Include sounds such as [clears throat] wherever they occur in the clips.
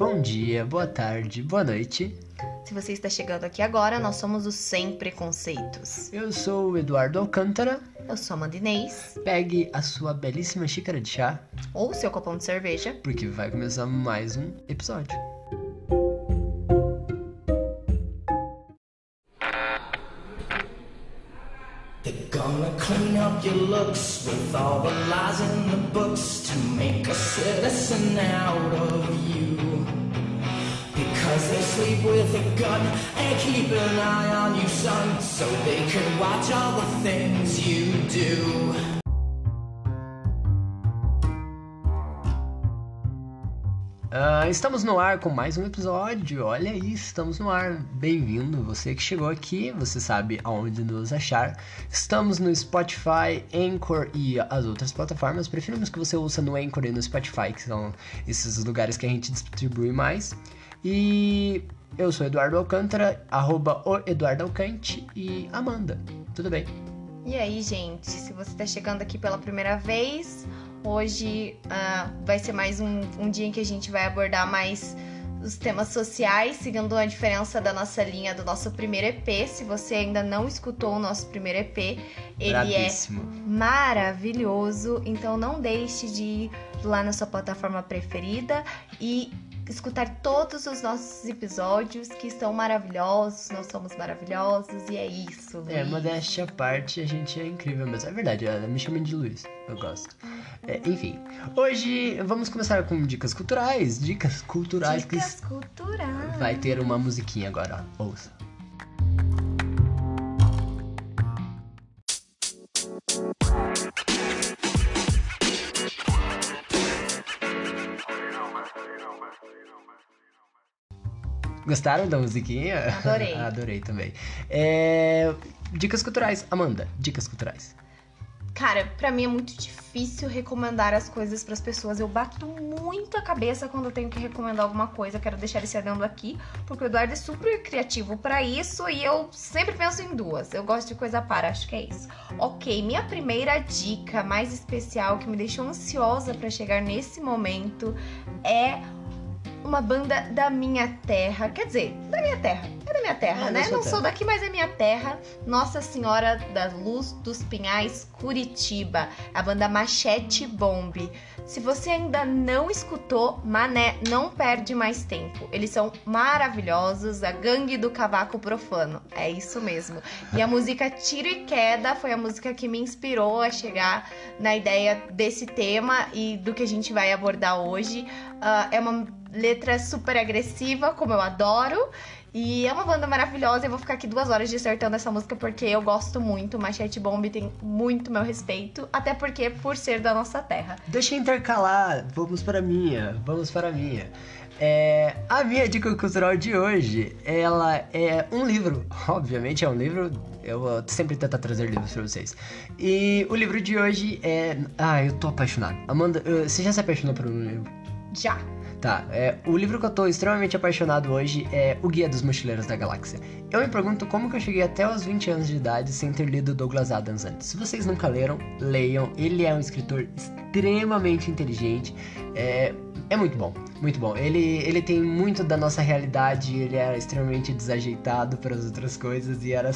Bom dia, boa tarde, boa noite. Se você está chegando aqui agora, nós somos os Sem Preconceitos. Eu sou o Eduardo Alcântara. Eu sou a Amanda Inês. Pegue a sua belíssima xícara de chá, Ou seu copão de cerveja. porque vai começar mais um episódio. They're gonna clean up your looks with all watch all the things you do. Ah, estamos no ar com mais um episódio. Olha aí, estamos no ar. Bem-vindo, você que chegou aqui, você sabe aonde nos achar. Estamos no Spotify, Anchor e as outras plataformas. Preferimos que você ouça no Anchor e no Spotify, que são esses lugares que a gente distribui mais. E eu sou Eduardo Alcântara, arroba o Eduardo Alcante e Amanda. Tudo bem? E aí, gente, se você está chegando aqui pela primeira vez, hoje ah, vai ser mais um, um dia em que a gente vai abordar mais os temas sociais, seguindo a diferença da nossa linha do nosso primeiro EP. Se você ainda não escutou o nosso primeiro EP, ele é Bravíssimo. maravilhoso. Então não deixe de ir lá na sua plataforma preferida e escutar todos os nossos episódios que estão maravilhosos. Nós somos maravilhosos e é isso. É, Luiz. modéstia à parte, a gente é incrível mesmo. É verdade, me chama de Luiz. Eu gosto. É, enfim, hoje vamos começar com dicas culturais. Dicas culturais Dicas culturais. que vai ter uma musiquinha agora, ó. Ouça. Gostaram da musiquinha? Adorei. [laughs] Adorei também. É, Dicas culturais. Amanda, dicas culturais. Cara, pra mim é muito difícil recomendar as coisas pras pessoas. Eu bato muito a cabeça quando eu tenho que recomendar alguma coisa. Eu quero deixar esse adendo aqui, porque o Eduardo é super criativo pra isso e eu sempre penso em duas. Eu gosto de coisa para, acho que é isso. Ok, minha primeira dica mais especial que me deixou ansiosa pra chegar nesse momento é uma banda da minha terra. Quer dizer, da minha terra. É da minha terra, É, né? Não sou daqui, mas é minha terra. Nossa Senhora da Luz dos Pinhais, Curitiba. A banda Machete Bomb. Se você ainda não escutou, mané, não perde mais tempo. Eles são maravilhosos, a gangue do cavaco profano. É isso mesmo. E a música Tiro e Queda foi a música que me inspirou a chegar na ideia desse tema e do que a gente vai abordar hoje. Ah, é uma letra super agressiva, como eu adoro. E é uma banda maravilhosa. Eu vou ficar aqui duas horas dissertando essa música porque eu gosto muito. Machete Bomb tem muito meu respeito. Até porque por ser da nossa terra. Deixa eu intercalar, vamos para a minha, vamos para a minha. É, a minha dica cultural de hoje, ela é um livro, [laughs] obviamente é um livro, eu vou sempre tentar trazer livros para vocês. E o livro de hoje é... Ah, eu tô apaixonado. Amanda, eh, você já se apaixonou por um livro? Já. Tá, é, o livro que eu tô extremamente apaixonado hoje é O Guia dos Mochileiros da Galáxia. Eu me pergunto como que eu cheguei até os 20 anos de idade sem ter lido Douglas Adams antes. Se vocês nunca leram, leiam. Ele é um escritor extremamente inteligente. É, é muito bom, muito bom. Ele, ele tem muito da nossa realidade, ele era extremamente desajeitado para as outras coisas e era,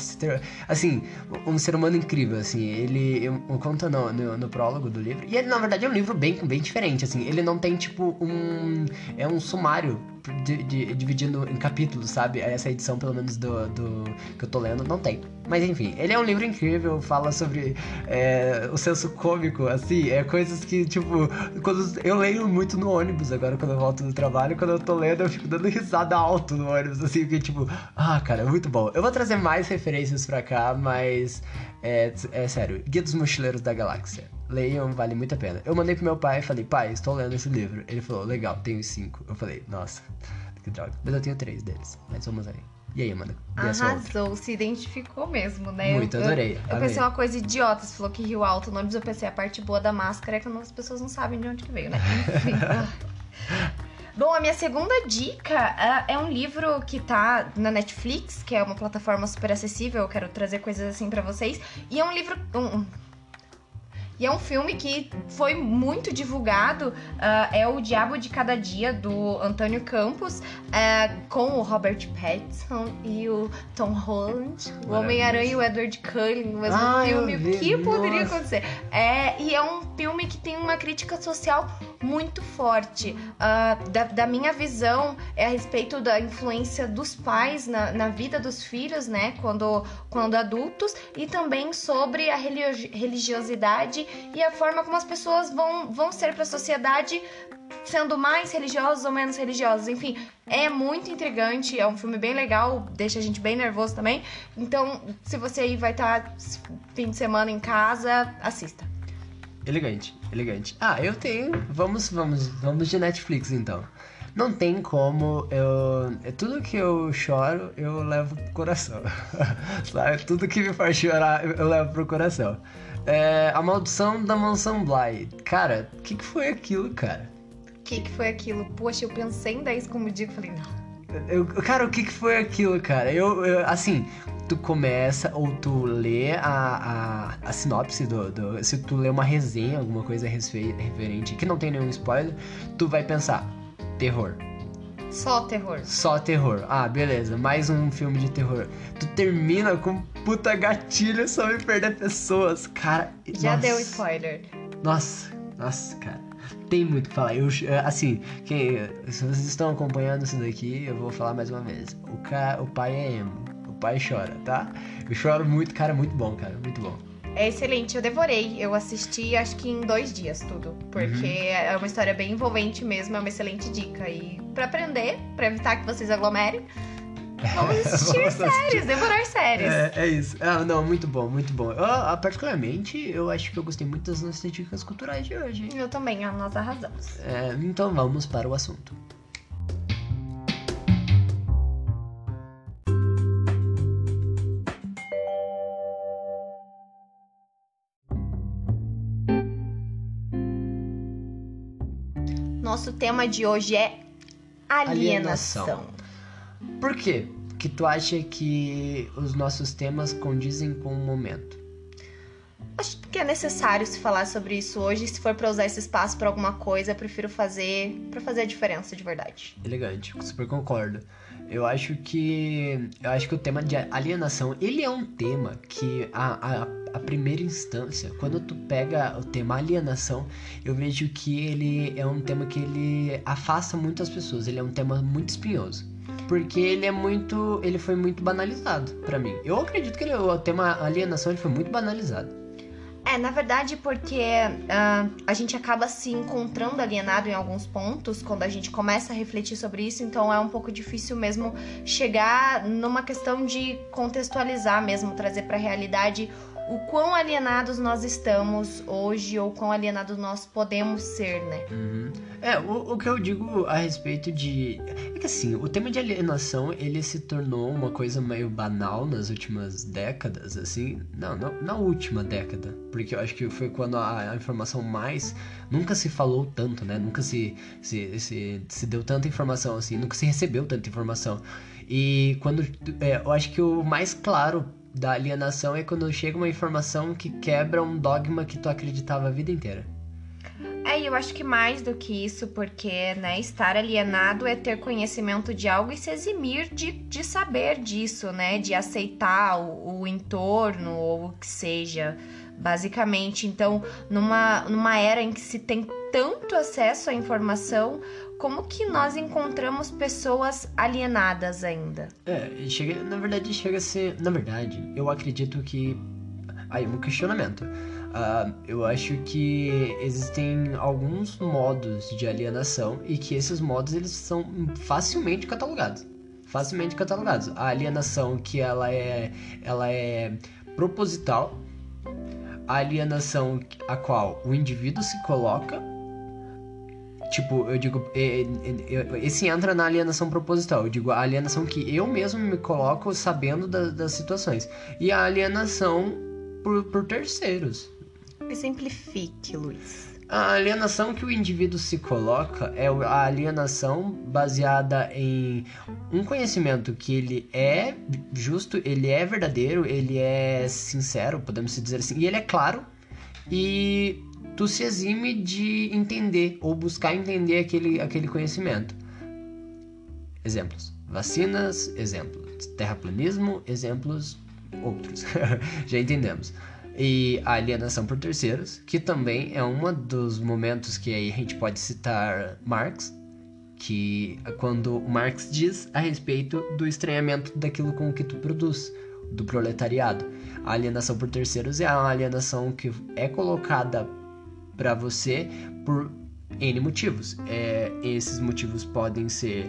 assim, um ser humano incrível, assim. Ele eu- conta no, no, no prólogo do livro. E ele, na verdade, é um livro bem, bem diferente, assim. Ele não tem, tipo, um... É um sumário de, de- dividindo em capítulos, sabe? Essa edição, pelo menos, do, do que eu tô lendo, não tem. Mas, enfim, ele é um livro incrível, fala sobre é, o senso cômico, assim. É coisas que, tipo... Quando eu leio muito no ônibus agora, quando eu volto do trabalho. Quando eu tô lendo, eu fico dando risada alto no ônibus, assim. Porque, tipo... Ah, cara, é muito bom. Eu vou trazer mais referências pra cá, mas... É, é sério, Guia dos Mochileiros da Galáxia. Leiam, vale muito a pena. Eu mandei pro meu pai e falei, pai, estou lendo esse livro. Ele falou, legal, tenho cinco. Eu falei, nossa, que droga. Mas eu tenho três deles. Mas vamos aí. E aí, Amanda? Arrasou, se identificou mesmo, né? Muito, eu, adorei, Eu, eu pensei uma coisa idiota, você falou que Rio Alto no ônibus, eu pensei a parte boa da máscara é que as pessoas não sabem de onde que veio, né? [laughs] Enfim. Bom, a minha segunda dica ah, é um livro que tá na Netflix, que é uma plataforma super acessível, eu quero trazer coisas assim pra vocês. E é um livro. um- E é um filme que foi muito divulgado. Uh, é o Diabo de Cada Dia, do Antônio Campos, uh, com o Robert Pattinson e o Tom Holland, o Homem-Aranha e o Edward Cullen no mesmo Ah, filme. O que poderia nossa. acontecer? É, e é um filme que tem uma crítica social muito forte. Ah, da, da minha visão, é a respeito da influência dos pais na, na vida dos filhos, né? Quando, quando adultos, e também sobre a religi- religiosidade e a forma como as pessoas vão, vão ser para a sociedade. Sendo mais religiosos ou menos religiosos, enfim, é muito intrigante, é um filme bem legal, deixa a gente bem nervoso também. Então, se você aí vai estar fim de semana em casa, assista. Elegante, elegante. Ah, eu tenho. Vamos, vamos, vamos de Netflix então. Não tem como eu. É tudo que eu choro, eu levo pro coração. [laughs] Sabe? Tudo que me faz chorar, eu levo pro coração. É, a maldição da mansão Bly. Cara, o que, que foi aquilo, cara? O que, que foi aquilo? Poxa, eu pensei em 10 como digo, falei, não. Eu, cara, o que, que foi aquilo, cara? Eu, eu- assim, tu começa ou tu lê a, a, a sinopse do, do- Se tu lê uma resenha, alguma coisa referente que não tem nenhum spoiler, tu vai pensar: terror. Só terror. Só terror. Ah, beleza, mais um filme de terror. Tu termina com puta gatilho sobre perder pessoas. Cara, Já nossa. deu spoiler. Nossa, nossa, cara. Tem muito o que falar. Eu, assim, quem, se vocês estão acompanhando isso daqui, eu vou falar mais uma vez. O, ca, o pai é emo. O pai chora, tá? Eu choro muito, cara, muito bom, cara, muito bom. É excelente, eu devorei. Eu assisti acho que em dois dias tudo. Porque é uma história bem envolvente mesmo, é uma excelente dica. E pra aprender, pra evitar que vocês aglomerem, vamos [laughs] assistir Vamos assistir. séries, devorar séries. É, é isso. Ah, não, muito bom, muito bom. Eu, ah, particularmente, eu acho que eu gostei muito das nossas dicas culturais de hoje. Eu também, nós arrasamos. É, então vamos para o assunto. Nosso tema de hoje é alienação. Alienação. Por quê que tu acha que os nossos temas condizem com o momento? Acho que é necessário se falar sobre isso hoje. Se for pra usar esse espaço pra alguma coisa, eu prefiro fazer pra fazer a diferença de verdade. Elegante, super concordo. Eu acho que eu acho que o tema de alienação, ele é um tema que a, a, a primeira instância, quando tu pega o tema alienação, eu vejo que ele é um tema que ele afasta muito as pessoas, ele é um tema muito espinhoso. Porque ele é muito. ele foi muito banalizado pra mim. Eu acredito que ele- o tema alienação ele foi muito banalizado. É, na verdade, porque ah, a gente acaba se encontrando alienado em alguns pontos quando a gente começa a refletir sobre isso, então é um pouco difícil mesmo chegar numa questão de contextualizar mesmo, trazer pra realidade o quão alienados nós estamos hoje ou quão alienados nós podemos ser, né? Uhum. É, o, o que eu digo a respeito de. É que assim, o tema de alienação ele se tornou uma coisa meio banal nas últimas décadas, assim. Não, não na última década. Porque eu acho que foi quando a, a informação mais. Nunca se falou tanto, né? Nunca se, se, se, se deu tanta informação, assim. Nunca se recebeu tanta informação. E quando. é, eu acho que o mais claro da alienação é quando chega uma informação que quebra um dogma que tu acreditava a vida inteira. É, eu acho que mais do que isso, porque, né, estar alienado é ter conhecimento de algo e se eximir de, de saber disso, né? De aceitar o, o entorno ou o que seja, basicamente. Então, numa, numa era em que se tem tanto acesso à informação, como que nós encontramos pessoas alienadas ainda? É, chega, na verdade chega a ser, na verdade, eu acredito que aí um questionamento. Ah, eu acho que existem alguns modos de alienação e que esses modos eles são facilmente catalogados. Facilmente catalogados. A alienação que ela é ela é proposital, a alienação a qual o indivíduo se coloca Tipo, eu digo, é, é, é, esse entra na alienação proposital. Eu digo, a alienação que eu mesmo me coloco sabendo da- das situações. E a alienação por, por terceiros. Exemplifique, Luiz. A alienação que o indivíduo se coloca é a alienação baseada em um conhecimento que ele é justo, ele é verdadeiro, ele é sincero, podemos dizer assim, e ele é claro e tu se exime de entender ou buscar entender aquele, aquele conhecimento. Exemplos: vacinas, exemplos, terraplanismo, exemplos outros. [laughs] Já entendemos. E a alienação por terceiros, que também é um dos momentos que aí a gente pode citar Marx, que quando Marx diz a respeito do estranhamento daquilo com que tu produz, do proletariado. A alienação por terceiros é a alienação que é colocada para você por N motivos. É, esses motivos podem ser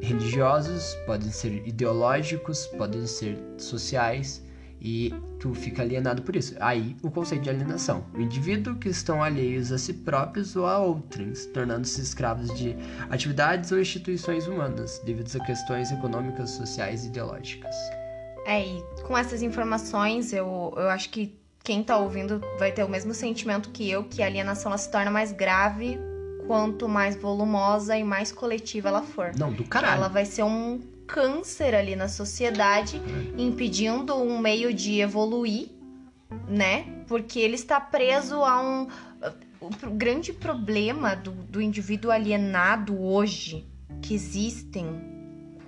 religiosos, podem ser ideológicos, podem ser sociais e tu fica alienado por isso. Aí o conceito de alienação: o indivíduo que estão alheios a si próprios ou a outrens, tornando-se escravos de atividades ou instituições humanas, devido a questões econômicas, sociais e ideológicas. É, e com essas informações, eu, eu acho que quem tá ouvindo vai ter o mesmo sentimento que eu, que a alienação ela se torna mais grave quanto mais volumosa e mais coletiva ela for. Não, do caralho. Ela vai ser um câncer ali na sociedade, impedindo um meio de evoluir, né? Porque ele está preso a um. O grande problema do, do indivíduo alienado hoje, que existem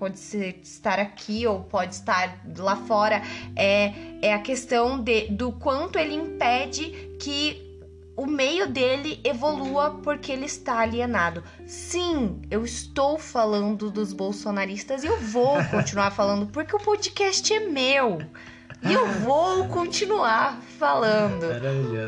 pode ser, estar aqui ou pode estar lá fora, é, é a questão de, do quanto ele impede que o meio dele evolua porque ele está alienado. Sim, eu estou falando dos bolsonaristas e eu vou [laughs] continuar falando porque o podcast é meu. E eu vou continuar falando.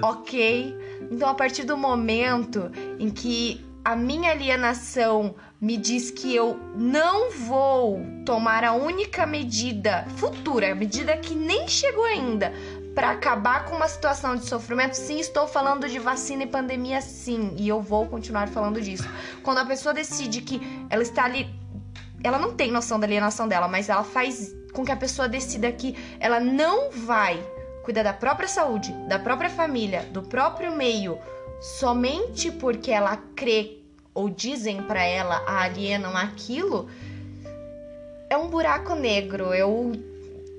Ok? Então, a partir do momento em que a minha alienação me diz que eu não vou tomar a única medida futura, medida que nem chegou ainda, para acabar com uma situação de sofrimento, sim, estou falando de vacina e pandemia, sim, e eu vou continuar falando disso. Quando a pessoa decide que ela está ali, ela não tem noção da alienação dela, mas ela faz com que a pessoa decida que ela não vai cuidar da própria saúde, da própria família, do próprio meio, somente porque ela crê ou dizem para ela, a alienam aquilo, é um buraco negro. Eu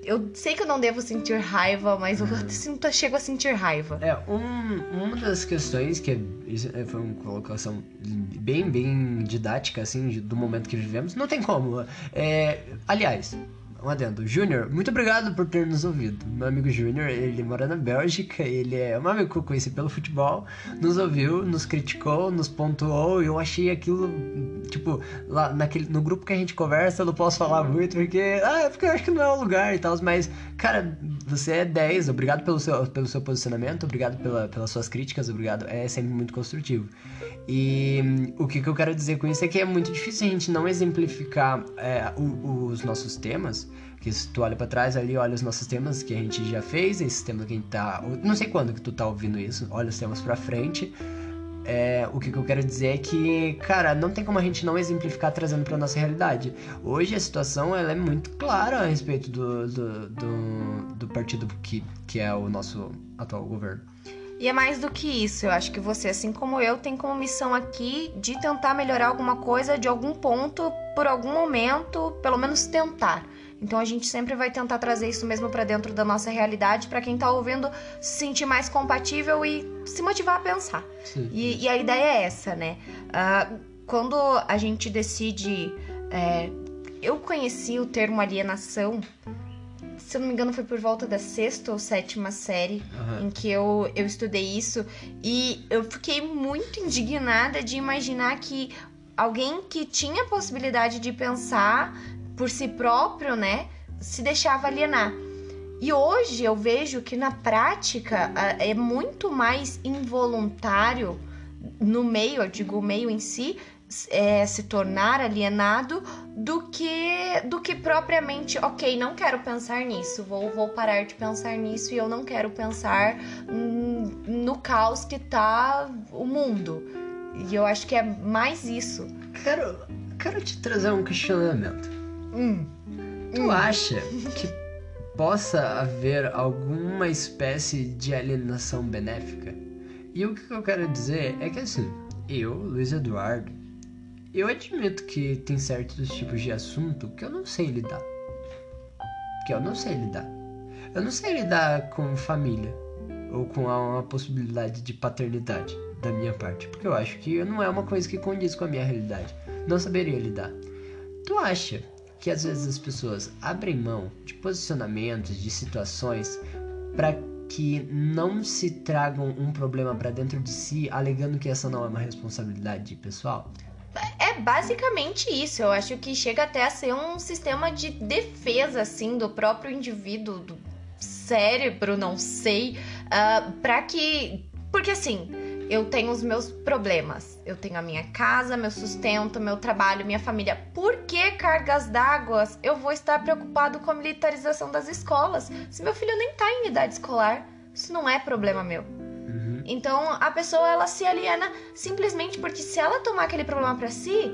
eu sei que eu não devo sentir raiva, mas eu uhum. sinto, chego a sentir raiva. É, um, uma das questões que é, foi uma colocação bem, bem didática, assim, do momento que vivemos, não tem como. É, aliás, um adendo. Júnior, muito obrigado por ter nos ouvido. Meu amigo Júnior, ele mora na Bélgica, ele é um amigo que eu conheci pelo futebol, nos ouviu, nos criticou, nos pontuou, e eu achei aquilo, tipo, lá naquele, no grupo que a gente conversa, eu não posso falar muito, porque, ah, é porque eu acho que não é o lugar e tal, mas, cara, você é 10, obrigado pelo seu, pelo seu posicionamento, obrigado pela, pelas suas críticas, obrigado, é sempre muito construtivo. E o que, que eu quero dizer com isso é que é muito difícil a gente não exemplificar é, o, os nossos temas que se tu olha para trás ali, olha os nossos temas que a gente já fez, esse tema que a gente tá. Não sei quando que tu tá ouvindo isso, olha os temas pra frente. É, o que, que, eu quero dizer é que, cara, não tem como a gente não exemplificar trazendo pra nossa realidade. Hoje a situação ela é muito clara a respeito do, do, do, do partido que, que é o nosso atual governo. E é mais do que isso, eu acho que você, assim como eu, tem como missão aqui de tentar melhorar alguma coisa de algum ponto, por algum momento, pelo menos tentar. Então a gente sempre vai tentar trazer isso mesmo para dentro da nossa realidade, para quem tá ouvindo se sentir mais compatível e se motivar a pensar. E, e, a ideia é essa, né? Uh, quando a gente decide. É, eu conheci o termo alienação se eu não me engano, foi por volta da sexta ou sétima série uhum. em que eu, eu estudei isso. E eu fiquei muito indignada de imaginar que alguém que tinha a possibilidade de pensar por si próprio, né, se deixava alienar. E hoje eu vejo que na prática é muito mais involuntário no meio, eu digo o meio em si, é, se tornar alienado do que do que propriamente, ok, não quero pensar nisso, vou, vou parar de pensar nisso e eu não quero pensar no caos que tá o mundo. E eu acho que é mais isso. Quero, quero te trazer um questionamento. Hum. Tu hum. acha que possa haver alguma espécie de alienação benéfica? E o que eu quero dizer é que assim, eu, Luiz Eduardo, eu admito que tem certos tipos de assunto que eu não sei lidar. Que eu não sei lidar. Eu não sei lidar com família. ou com uma possibilidade de paternidade da minha parte, porque eu acho que não é uma coisa que condiz com a minha realidade. Não saberia lidar. Tu acha que às vezes as pessoas abrem mão de posicionamentos, de situações para que não se tragam um problema para dentro de si, alegando que essa não é uma responsabilidade pessoal? É basicamente isso. Eu acho que chega até a ser um sistema de defesa, assim, do próprio indivíduo, do cérebro, não sei, uh, ah, para que. Porque assim, eu tenho os meus problemas. Eu tenho a minha casa, meu sustento, meu trabalho, minha família. Por que cargas d'água eu vou estar preocupado com a militarização das escolas? Se meu filho nem tá em idade escolar, isso não é problema meu. Então a pessoa ela se aliena simplesmente porque se ela tomar aquele problema para si,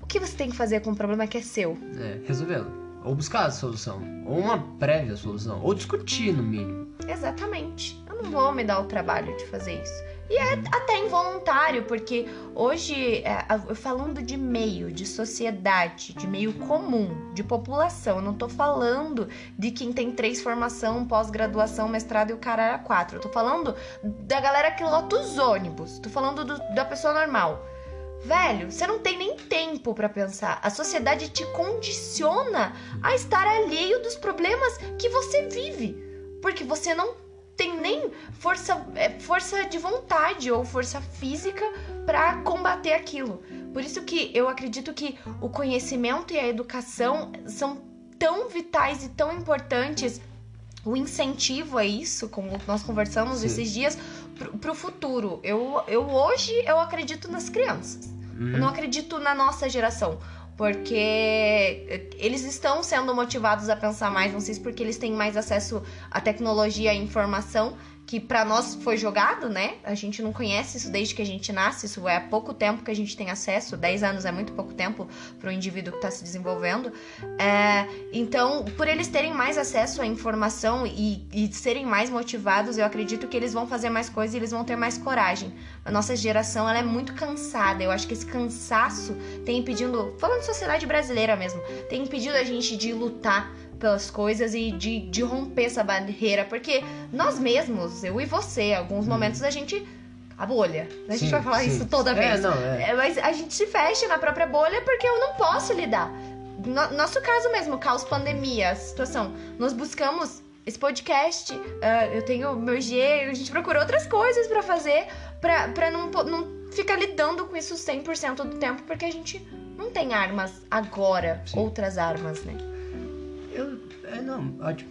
o que você tem que fazer com o problema que é seu? É, resolvê-lo. Ou buscar a solução. Ou uma prévia solução. Ou discutir, no mínimo. Exatamente. Eu não vou me dar o trabalho de fazer isso. E é até involuntário, porque hoje, é, falando de meio, de sociedade, de meio comum, de população, eu não tô falando de quem tem três formação, pós-graduação, mestrado e o cara era quatro. Eu tô falando da galera que lota os ônibus. Tô falando do, da pessoa normal. Velho, você não tem nem tempo para pensar. A sociedade te condiciona a estar alheio dos problemas que você vive. Porque você não tem nem força, é, força de vontade ou força física para combater aquilo. Por isso que eu acredito que o conhecimento e a educação são tão vitais e tão importantes o incentivo a isso, como nós conversamos Sim. esses dias, para o futuro. Eu, eu hoje eu acredito nas crianças. Uhum. Eu não acredito na nossa geração porque eles estão sendo motivados a pensar mais, não sei se porque eles têm mais acesso à tecnologia e informação, que para nós foi jogado, né? A gente não conhece isso desde que a gente nasce, isso é há pouco tempo que a gente tem acesso, 10 anos é muito pouco tempo para o indivíduo que está se desenvolvendo. É, então, por eles terem mais acesso à informação e, e, serem mais motivados, eu acredito que eles vão fazer mais coisas e eles vão ter mais coragem. A nossa geração ela é muito cansada, eu acho que esse cansaço tem impedindo, falando de sociedade brasileira mesmo, tem impedido a gente de lutar pelas coisas e de, de romper essa barreira. Porque nós mesmos, eu e você, alguns momentos a gente. A bolha. A gente sim, vai falar sim. isso toda é, vez. É, não, é. mas a gente se fecha na própria bolha porque eu não posso lidar. No, nosso caso mesmo, caos pandemia, a situação. Nós buscamos esse podcast, uh, eu tenho meu G, a gente procura outras coisas para fazer, pra, pra não, não ficar lidando com isso 100% do tempo, porque a gente não tem armas agora, Sim. outras armas, né? Eu. É, não, ótimo.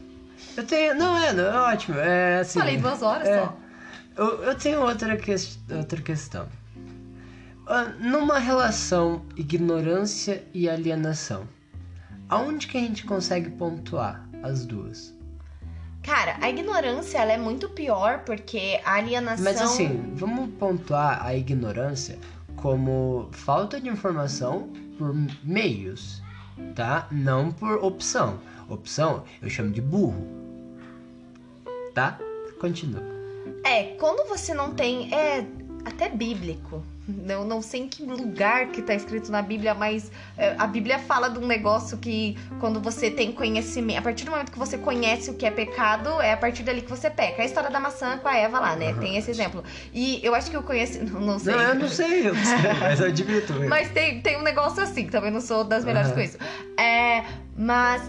Eu tenho. Não, é, não, é ótimo. É assim. Falei duas horas é, só. Eu, eu tenho outra, que, outra questão. Ah, numa relação ignorância e alienação, aonde que a gente consegue pontuar as duas? Cara, a ignorância ela é muito pior porque a alienação. Mas assim, vamos pontuar a ignorância como falta de informação por meios, tá? Não por opção opção, eu chamo de burro. Tá? Continua. É, quando você não tem. É até bíblico. Eu não sei em que lugar que tá escrito na Bíblia, mas é, a Bíblia fala de um negócio que quando você tem conhecimento, a partir do momento que você conhece o que é pecado, é a partir dali que você peca. A história da maçã com a Eva lá, né? Uhum. Tem esse exemplo. E eu acho que eu conheci, [laughs] não, não sei. Não, eu não sei, eu não sei, [laughs] mas eu admito. mas tem, tem um negócio assim, também não sou das melhores uhum. com isso. É, mas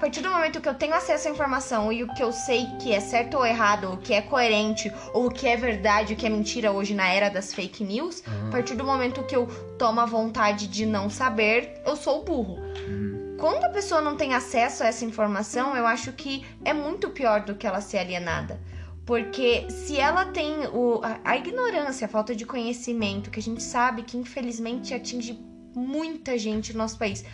partir do momento que eu tenho acesso à informação e o que eu sei que é certo ou errado, o que é coerente, ou o que é verdade, o que é mentira hoje na era das fake news, uhum. a partir do momento que eu tomo a vontade de não saber, eu sou burro. Uhum. Quando a pessoa não tem acesso a essa informação, eu acho que é muito pior do que ela ser alienada. Porque se ela tem o, a, a ignorância, a falta de conhecimento, que a gente sabe que infelizmente atinge muita gente no nosso país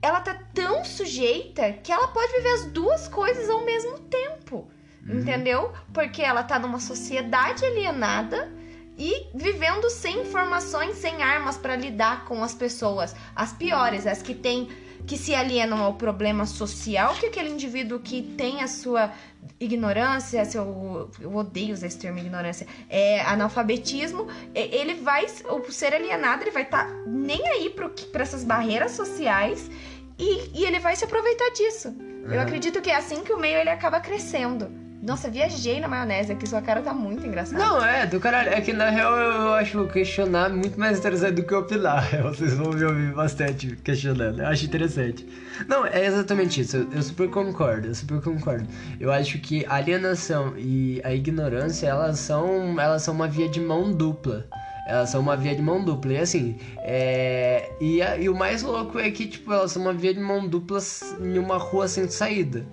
ela tá tão sujeita que ela pode viver as duas coisas ao mesmo tempo. Uhum. Entendeu? Porque ela tá numa sociedade alienada e vivendo sem informações, sem armas para lidar com as pessoas, as piores, as que têm que se alienam ao problema social que aquele indivíduo que tem a sua ignorância, seu, eu odeio usar esse termo ignorância, é analfabetismo, ele vai, o ser alienado, ele vai estar tá nem aí para essas barreiras sociais e, e, ele vai se aproveitar disso. Uhum. Eu acredito que é assim que o meio ele acaba crescendo. Nossa, viajei na maionese aqui, sua cara tá muito engraçada. Não, é, do caralho. É que na real eu acho questionar muito mais interessante do que opinar. [laughs] Vocês vão me ouvir bastante questionando. Eu acho interessante. Não, é exatamente isso. Eu, eu super concordo, eu super concordo. Eu acho que a alienação e a ignorância, elas são, elas são uma via de mão dupla. Elas são uma via de mão dupla. E assim, é... e, a- e o mais louco é que, tipo, elas são uma via de mão dupla em uma rua sem saída.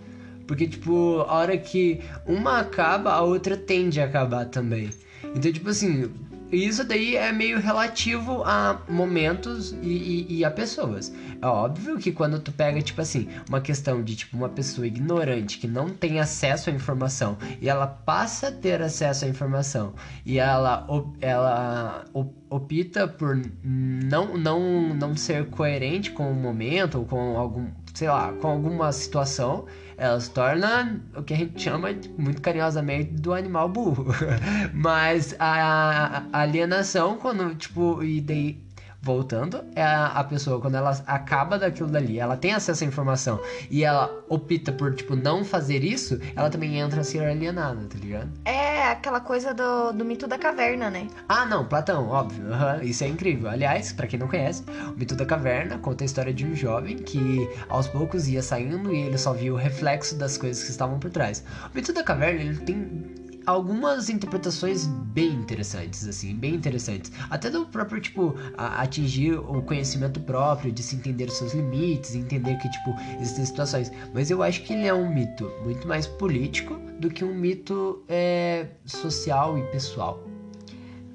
Porque, tipo, a hora que uma acaba, a outra tende a acabar também. Então, tipo assim, isso daí é meio relativo a momentos e, e- e a pessoas. É óbvio que quando tu pega, tipo assim, uma questão de, tipo, uma pessoa ignorante que não tem acesso à informação e ela passa a ter acesso à informação e ela, ela op- opta por não, não, não ser coerente com o momento ou com algum, sei lá, com alguma situação, ela se torna o que a gente chama muito carinhosamente do animal burro. [laughs] Mas a, a alienação, quando, tipo, e daí. Voltando, é a, a pessoa, quando ela acaba daquilo dali, ela tem acesso à informação e ela opta por, tipo, não fazer isso, ela também entra a ser alienada, tá ligado? É aquela coisa do, do mito da caverna, né? Ah, não, Platão, óbvio. aham, isso é incrível. Aliás, pra quem não conhece, o Mito da Caverna conta a história de um jovem que aos poucos ia saindo e ele só via o reflexo das coisas que estavam por trás. O Mito da Caverna, ele tem algumas interpretações bem interessantes, assim, bem interessantes. Até do próprio, tipo, a- atingir o conhecimento próprio, de se entender os seus limites, entender que, tipo, existem situações. Mas eu acho que ele é um mito muito mais político do que um mito é, social e pessoal.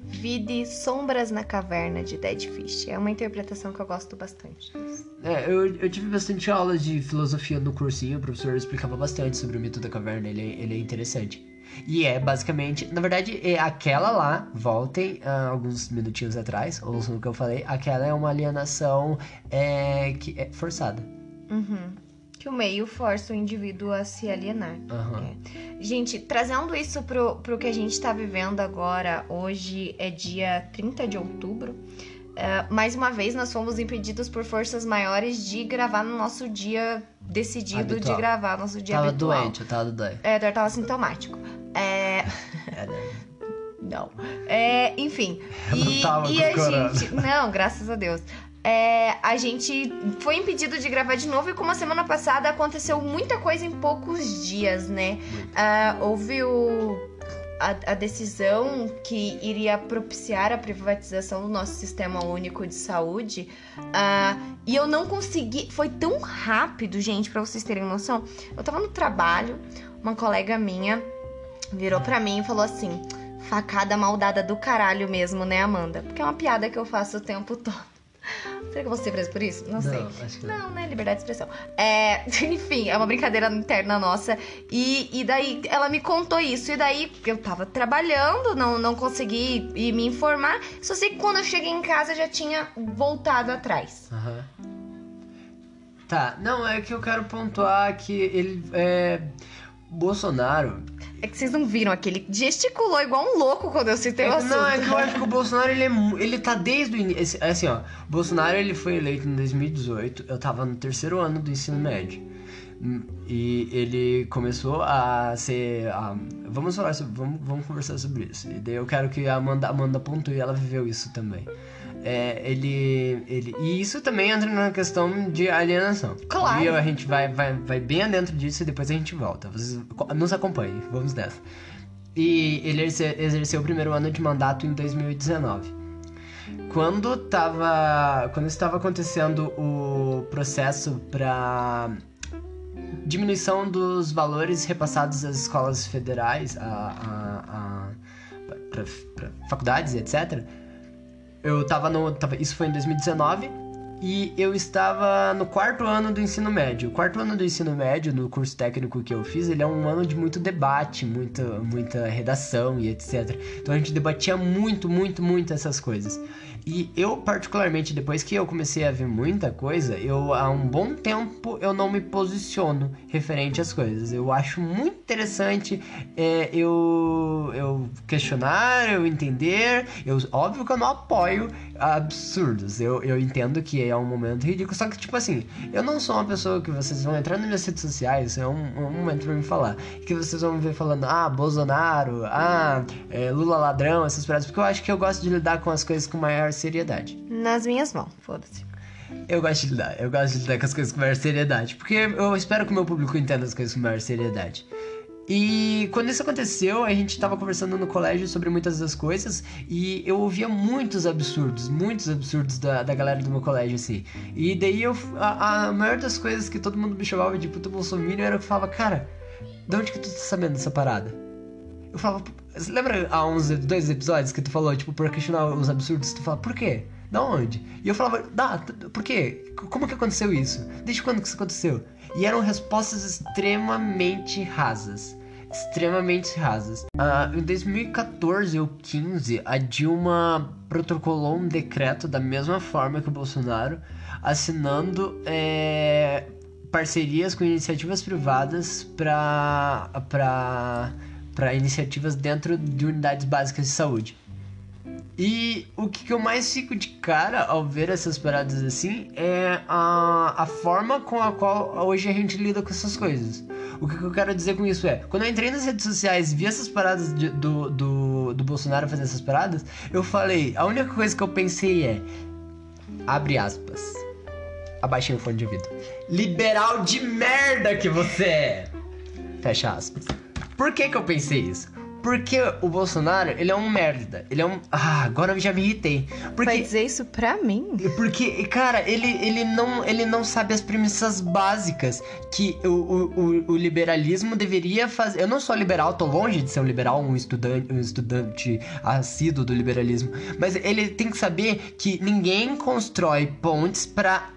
Vide Sombras na Caverna de Dead Fish. É uma interpretação que eu gosto bastante. É, eu, eu tive bastante aulas de filosofia no cursinho, o professor explicava bastante sobre o mito da caverna, ele, é- ele é interessante. E é basicamente, na verdade, é aquela lá, voltem ah, alguns minutinhos atrás, ouçam o que eu falei, aquela é uma alienação é, que é forçada. Uhum. Que o meio força o indivíduo a se alienar. Aham. É. Gente, trazendo isso pro, pro que a gente tá vivendo agora, hoje é dia 30 de outubro. é, mais uma vez, nós fomos impedidos por forças maiores de gravar no nosso dia decidido Habitual. de gravar, nosso dia Tava habitual. doente, eu tava doente. É, Eduardo tava sintomático. É. Não. É, enfim. Eu não e, tava e a corona. gente. Não, graças a Deus. É, a gente foi impedido de gravar de novo e como a semana passada aconteceu muita coisa em poucos dias, né? Ah, houve o, a, a decisão que iria propiciar a privatização do nosso sistema único de saúde. Ah, e eu não consegui. Foi tão rápido, gente, pra vocês terem noção. Eu tava no trabalho, uma colega minha virou pra mim e falou assim: facada maldada do caralho mesmo, né, Amanda? Porque é uma piada que eu faço o tempo todo. [laughs] Será que eu vou ser presa por isso? Não, sei. acho que não. Não, né? Liberdade de expressão. É, [laughs] enfim, é uma brincadeira interna nossa. E, e daí ela me contou isso. E daí eu tava trabalhando, não, não consegui ir me informar. Só sei que quando eu cheguei em casa já tinha voltado atrás. Aham. Tá, não, é que eu quero pontuar que ele é. Bolsonaro, É que vocês não viram aquele gesticulou igual um louco quando eu citei o É que- assunto. não, é que eu acho que o Bolsonaro, ele, é, ele tá desde o início. Assim, ó. O Bolsonaro, ele foi eleito em 2018. Eu tava no terceiro ano do ensino médio. E ele começou a ser. a- vamos falar sobre. Vamos, vamos conversar sobre isso. E daí eu quero que a Amanda, Amanda pontue, ela viveu isso também. É, ele, ele. E isso também entra na questão de alienação. Claro. E a gente vai, vai, vai bem adentro disso e depois a gente volta. Vocês nos acompanhem, vamos nessa. E ele exerce- exerceu o primeiro ano de mandato em 2019. Quando tava, quando estava acontecendo o processo para diminuição dos valores repassados às escolas federais, a, para faculdades, etc. Eu tava no, tava, isso foi em 2019 e eu estava no quarto ano do ensino médio. O quarto ano do ensino médio, no curso técnico que eu fiz, ele é um ano de muito debate, muita, muita redação e etc. Então a gente debatia muito, muito, muito essas coisas. E eu, particularmente, depois que eu comecei a ver muita coisa, eu há um bom tempo eu não me posiciono referente às coisas. Eu acho muito interessante é, eu, eu questionar, eu entender. Eu, óbvio que eu não apoio absurdos. Eu, eu entendo que é um momento ridículo. Só que, tipo assim, eu não sou uma pessoa que vocês vão entrar nas minhas redes sociais, é um, um momento pra me falar. Que vocês vão me ver falando, ah, Bolsonaro, ah, é, Lula ladrão, essas paradas. Porque eu acho que eu gosto de lidar com as coisas com maior seriedade. Nas minhas mãos, foda-se. Eu gosto de lidar, eu gosto de lidar com as coisas com maior seriedade. Porque eu espero que o meu público entenda as coisas com maior seriedade. E quando isso aconteceu, a gente tava conversando no colégio sobre muitas das coisas e eu ouvia muitos absurdos, muitos absurdos da, da galera do meu colégio, assim. E daí eu. A, a maior das coisas que todo mundo me chamava de puta bolsominion era que eu falava, cara, de onde que tu tá sabendo dessa parada? Eu falava, lembra há uns dois episódios que tu falou, tipo, pra questionar os absurdos, tu fala, por quê? Da onde? E eu falava, dá, por quê? Como que aconteceu isso? Desde quando que isso aconteceu? E eram respostas extremamente rasas. Extremamente rasas. Ah, em 2014 ou 15, a Dilma protocolou um decreto da mesma forma que o Bolsonaro, assinando é, parcerias com iniciativas privadas para para iniciativas dentro de unidades básicas de saúde. E o que, eu mais fico de cara ao ver essas paradas assim é a, a forma com a qual hoje a gente lida com essas coisas. O que, eu quero dizer com isso é, quando eu entrei nas redes sociais e vi essas paradas de, do, do, do Bolsonaro fazendo essas paradas, eu falei, a única coisa que eu pensei é, abre aspas, abaixei o fone de ouvido, liberal de merda que você é, fecha aspas. Por que que eu pensei isso? Porque o Bolsonaro, ele é um merda. Ele é um. Ah, agora eu já me irritei. Porque... Vai dizer isso pra mim? Porque, cara, ele, ele, não, ele não sabe as premissas básicas que o, o, o, liberalismo deveria fazer. Eu não sou liberal, tô longe de ser um liberal, um estudante, um estudante assíduo do liberalismo. Mas ele tem que saber que ninguém constrói pontes para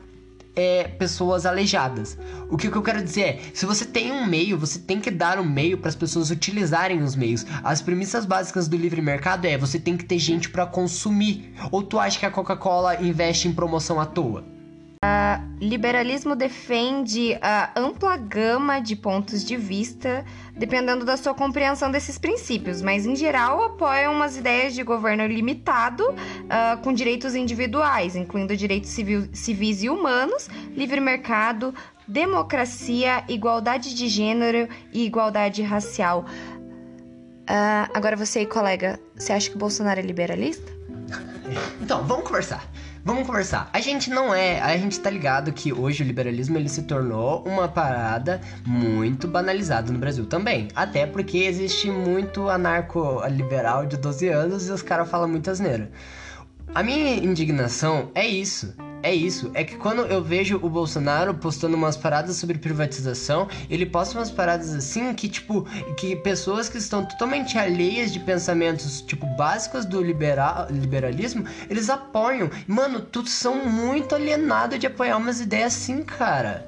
é, pessoas aleijadas. O que, que, eu quero dizer é, se você tem um meio, você tem que dar um meio para as pessoas utilizarem os meios. As premissas básicas do livre mercado é, você tem que ter gente para consumir. Ou tu acha que a Coca-Cola investe em promoção à toa? Liberalismo defende a ampla gama de pontos de vista, dependendo da sua compreensão desses princípios, mas em geral apoia umas ideias de governo limitado uh, com direitos individuais, incluindo direitos civil, civis e humanos, livre mercado, democracia, igualdade de gênero e igualdade racial. Uh, agora você colega, você acha que o Bolsonaro é liberalista? Então, vamos conversar. Vamos conversar. A gente não é, a gente tá ligado que hoje o liberalismo ele se tornou uma parada muito banalizada no Brasil também. Até porque existe muito anarco-liberal de 12 anos e os caras falam muita asneira. A minha indignação é isso é isso. É que quando eu vejo o Bolsonaro postando umas paradas sobre privatização, ele posta umas paradas assim que, tipo, que pessoas que estão totalmente alheias de pensamentos, tipo, básicos do liberal, liberalismo, eles apoiam. Mano, tu são muito alienado de apoiar umas ideias assim, cara.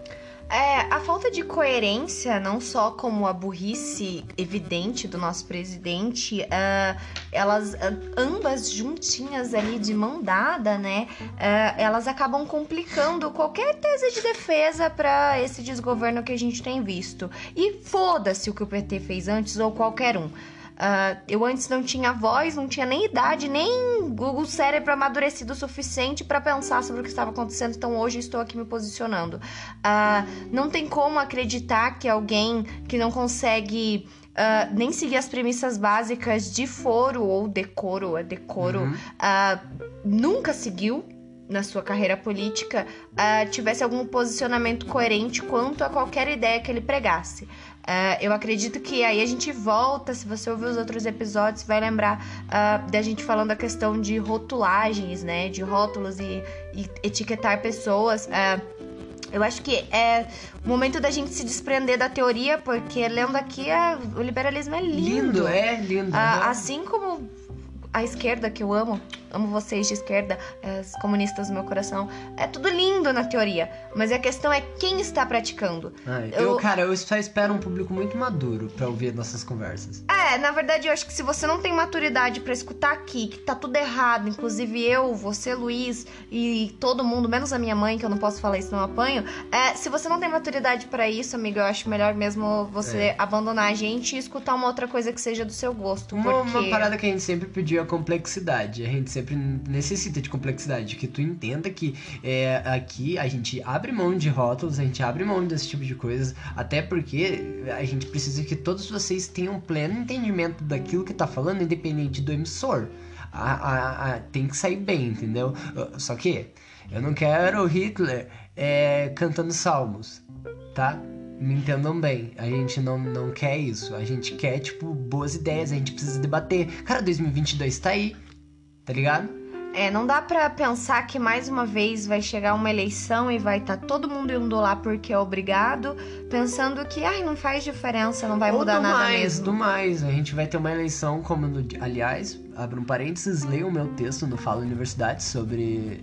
É, a falta de coerência, não só como a burrice evidente do nosso presidente, uh, elas uh, ambas juntinhas ali de mão dada, né? Uh, elas acabam complicando qualquer tese de defesa para esse desgoverno que a gente tem visto. E foda-se o que o PT fez antes ou qualquer um. Uh, eu antes não tinha voz, não tinha nem idade, nem o cérebro amadurecido o suficiente para pensar sobre o que estava acontecendo, então hoje estou aqui me posicionando. Uh, não tem como acreditar que alguém que não consegue uh, nem seguir as premissas básicas de foro ou decoro, é decoro, uhum. nunca seguiu na sua carreira política uh, tivesse algum posicionamento coerente quanto a qualquer ideia que ele pregasse. Uh, eu acredito que aí a gente volta, se você ouvir os outros episódios, vai lembrar uh, da gente falando a questão de rotulagens, né? De rótulos e, e etiquetar pessoas. Uh, eu acho que é o momento da gente se desprender da teoria, porque lendo aqui, o liberalismo é lindo. Lindo, é lindo. Né? Assim como a esquerda, que eu amo, amo vocês de esquerda, as comunistas do meu coração. É tudo lindo na teoria, mas a questão é quem está praticando. Ai, eu, eu, cara, eu só espero um público muito maduro para ouvir nossas conversas. É, na verdade, eu acho que se você não tem maturidade para escutar aqui, que tá tudo errado, inclusive eu, você, Luiz e todo mundo, menos a minha mãe, que eu não posso falar isso, não apanho. É, se você não tem maturidade para isso, amigo, eu acho melhor mesmo você é. abandonar a gente e escutar uma outra coisa que seja do seu gosto. Uma, porque... uma parada que a gente sempre pediu complexidade. A gente sempre necessita de complexidade, que tu entenda que é, aqui a gente abre mão de rótulos, a gente abre mão desse tipo de coisas, até porque a gente precisa que todos vocês tenham pleno entendimento daquilo que tá falando, independente do emissor. A, a, a, tem que sair bem, entendeu? Só que eu não quero Hitler é, cantando salmos, tá? Me entendam bem, a gente não, não quer isso. A gente quer, tipo, boas ideias, a gente precisa debater. Cara, 2022 tá aí, tá ligado? É, não dá pra pensar que mais uma vez vai chegar uma eleição e vai estar tá todo mundo indo lá porque é obrigado, pensando que, ai, não faz diferença, não vai Ou mudar do nada mais, mesmo. do mais. A gente vai ter uma eleição como no... Aliás, abro um parênteses, leiam o meu texto no Fala Universidade sobre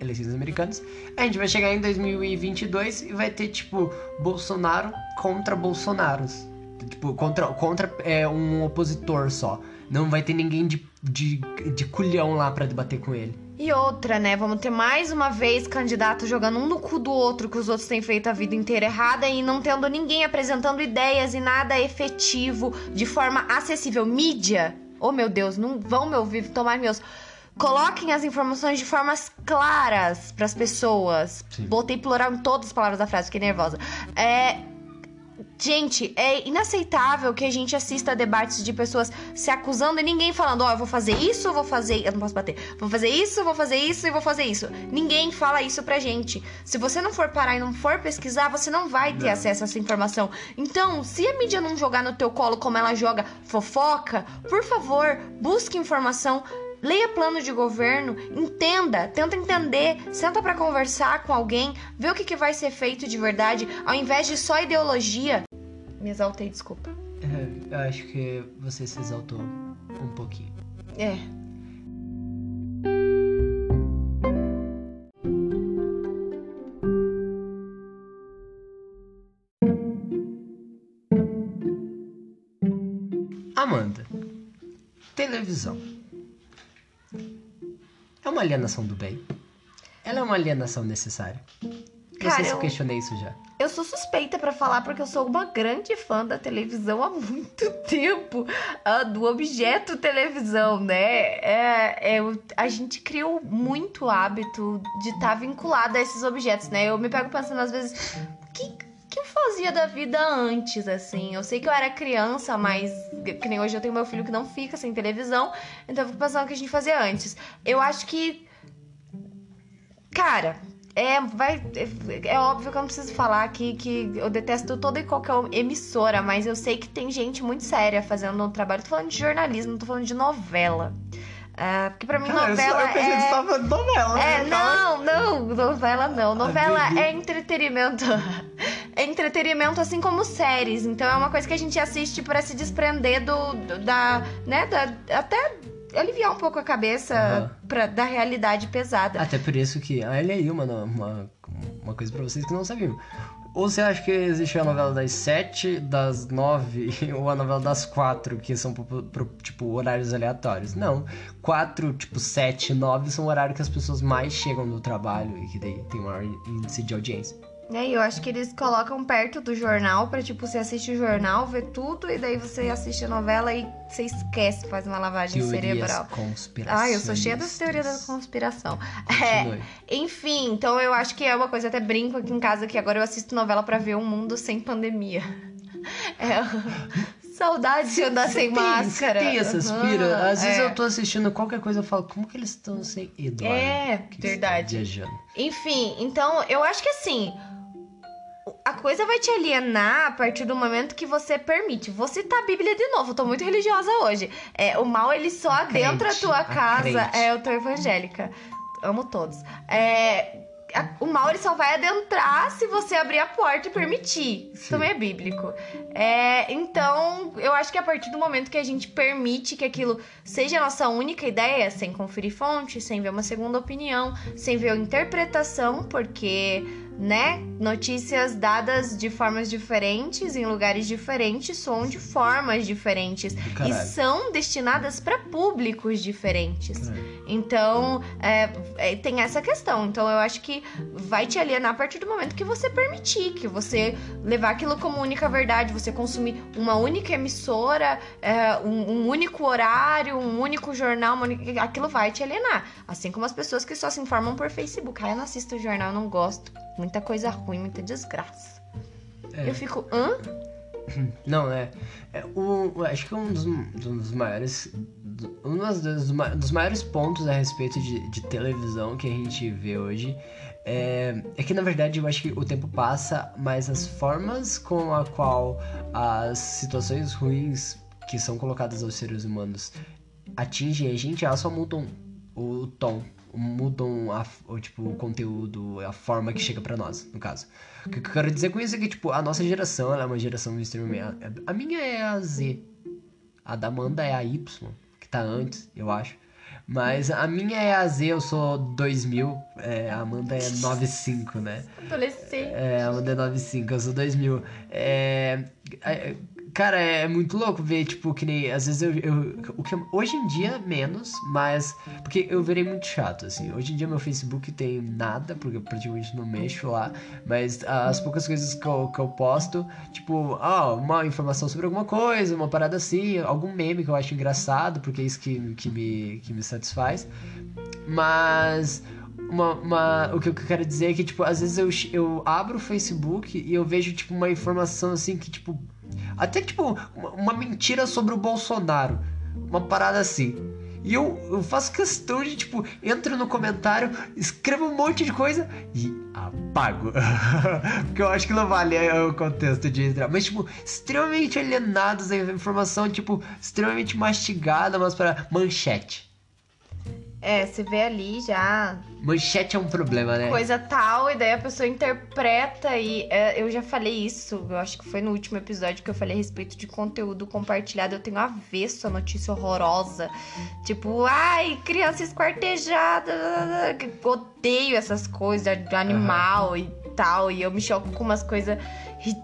eleições americanas. A gente vai chegar em 2022 e vai ter, tipo, Bolsonaro contra Bolsonaros. Tipo, contra, contra é, um opositor só. Não vai ter ninguém de, de, de culhão lá para debater com ele. E outra, né? Vamos ter mais uma vez candidato jogando um no cu do outro que os outros têm feito a vida inteira errada e não tendo ninguém apresentando ideias e nada efetivo de forma acessível. Mídia, oh meu Deus, não vão me ouvir tomar meus. Coloquem as informações de formas claras para as pessoas. Sim. Botei plural em todas as palavras da frase, fiquei nervosa. É. Gente, é inaceitável que a gente assista a debates de pessoas se acusando e ninguém falando, ó, oh, eu vou fazer isso, eu vou fazer. Eu não posso bater. Vou fazer isso, vou fazer isso e vou fazer isso. Ninguém fala isso pra gente. Se você não for parar e não for pesquisar, você não vai ter Não. acesso a essa informação. Então, se a mídia não jogar no teu colo como ela joga fofoca, por favor, busque informação. Leia plano de governo, entenda, tenta entender, senta pra conversar com alguém, vê o que, que vai ser feito de verdade, ao invés de só ideologia. Me exaltei, desculpa. É, eu acho que você se exaltou um pouquinho. É. Amanda, televisão. É uma alienação do bem? Ela é uma alienação necessária? Cara, Você se eu- questionei isso já. Eu sou suspeita pra falar porque eu sou uma grande fã da televisão há muito [laughs] tempo, ah, do objeto televisão, né? É, é, a gente criou muito hábito de estar vinculado a esses objetos, né? Eu me pego pensando às vezes, que, que eu fazia da vida antes, assim? Eu sei que eu era criança, mas que nem hoje eu tenho meu filho que não fica sem televisão, então eu fico pensando o que a gente fazia antes. Eu acho que Cara, é, vai, é, é óbvio que eu não preciso falar aqui que eu detesto toda e qualquer emissora, mas eu sei que tem gente muito séria fazendo um trabalho. Tô falando de jornalismo, não tô falando de novela. Ah, porque pra mim novela é... falando novela. É, não, não, novela não. Novela é entretenimento. [laughs] Entretenimento assim como séries. Então é uma coisa que a gente assiste pra se desprender do, do- da, né, da, até aliviar um pouco a cabeça Aham. pra, da realidade pesada. Até por isso que. Olha aí uma, uma, uma coisa pra vocês que não sabiam. Ou você acha que existe a novela das 7, das 9 [laughs] ou a novela das 4, que são pro, pro, tipo horários aleatórios? Não. 4, tipo 7, 9 são o horário que as pessoas mais chegam do trabalho e que daí tem maior índice de audiência. É, e eu acho que eles colocam perto do jornal pra, tipo, você assiste o jornal, vê tudo, e daí você assiste a novela e você esquece, faz uma lavagem Teorias cerebral. Ah, eu sou cheia das teorias da conspiração. É, enfim, então eu acho que é uma coisa, até brinco aqui em casa que agora eu assisto novela pra ver um mundo sem pandemia. [laughs] É, [laughs] saudade de andar sem tem- máscara. Tem essas Aham, pira? Às vezes é. eu tô assistindo qualquer coisa e falo, como que eles estão sem Eduardo? É, verdade. Viajando. Enfim, então eu acho que assim. A coisa vai te alienar a partir do momento que você permite. Vou citar a Bíblia de novo, eu tô muito religiosa hoje. É, o mal, ele só adentra a crente, tua a casa. crente. É, eu tô evangélica. Amo todos. É, a- o mal, ele só vai adentrar se você abrir a porta e permitir. Isso Sim. também é bíblico. É, então, eu acho que a partir do momento que a gente permite que aquilo seja a nossa única ideia, sem conferir fonte, sem ver uma segunda opinião, sem ver a interpretação, porque né? Notícias dadas de formas diferentes, em lugares diferentes, soam de formas diferentes e Caralho. são destinadas para públicos diferentes. Caralho. Então, é, é, tem essa questão. Então, eu acho que vai te alienar a partir do momento que você permitir, que você levar aquilo como única verdade, você consumir uma única emissora, é, um, um único horário, um único jornal, única- aquilo vai te alienar. Assim como as pessoas que só se informam por Facebook. Ah, eu não assisto jornal, eu não gosto. Muita coisa ruim, muita desgraça. É. Eu fico, hã? [clears throat] Não, é. é o, acho que um dos, dos maiores. Um dos, dos maiores pontos a respeito de, de televisão que a gente vê hoje é, é que, na verdade, eu acho que o tempo passa, mas as formas com a qual as situações ruins que são colocadas aos seres humanos atingem a gente, elas só mudam o tom, mudam a, o, tipo, o conteúdo, a forma que chega pra nós, no caso. O que eu quero dizer com isso é que, tipo, a nossa geração, ela é uma geração extremamente... A, a minha é a Z, a da Amanda é a Y, que tá antes, eu acho. Mas a minha é a Z, eu sou 2000, é, a Amanda é 95, né? Adolescente. É, a Amanda é 95, eu sou 2000. É, é, cara, é muito louco ver, tipo, que nem. Às vezes eu. eu eu- hoje em dia, menos, mas. Porque eu virei muito chato, assim. Hoje em dia, meu Facebook tem nada, porque eu praticamente não mexo lá. Mas as poucas coisas que eu, que eu posto, tipo, ah, uma informação sobre alguma coisa, uma parada assim, algum meme que eu acho engraçado, porque é isso que, que, me, que me satisfaz. Mas uma, uma- o que eu quero dizer é que, tipo, às vezes eu, eu abro o Facebook e eu vejo, tipo, uma informação assim que, tipo. Até, tipo, uma, mentira sobre o Bolsonaro. Uma parada assim. E eu, eu faço questão de, tipo, entro no comentário, escrevo um monte de coisa e apago. [laughs] Porque eu acho que não vale é, o contexto de entrar. Mas, tipo, extremamente alienados, a informação, tipo, extremamente mastigada, mas para manchete. É, você vê ali já Manchete é um problema, né? coisa tal, e daí a pessoa interpreta e é, eu já falei isso, eu acho que foi no último episódio que eu falei a respeito de conteúdo compartilhado, eu tenho avesso a notícia horrorosa, tipo, ai, criança esquartejada, odeio essas coisas de animal e tal, e eu me choco com umas coisas ri-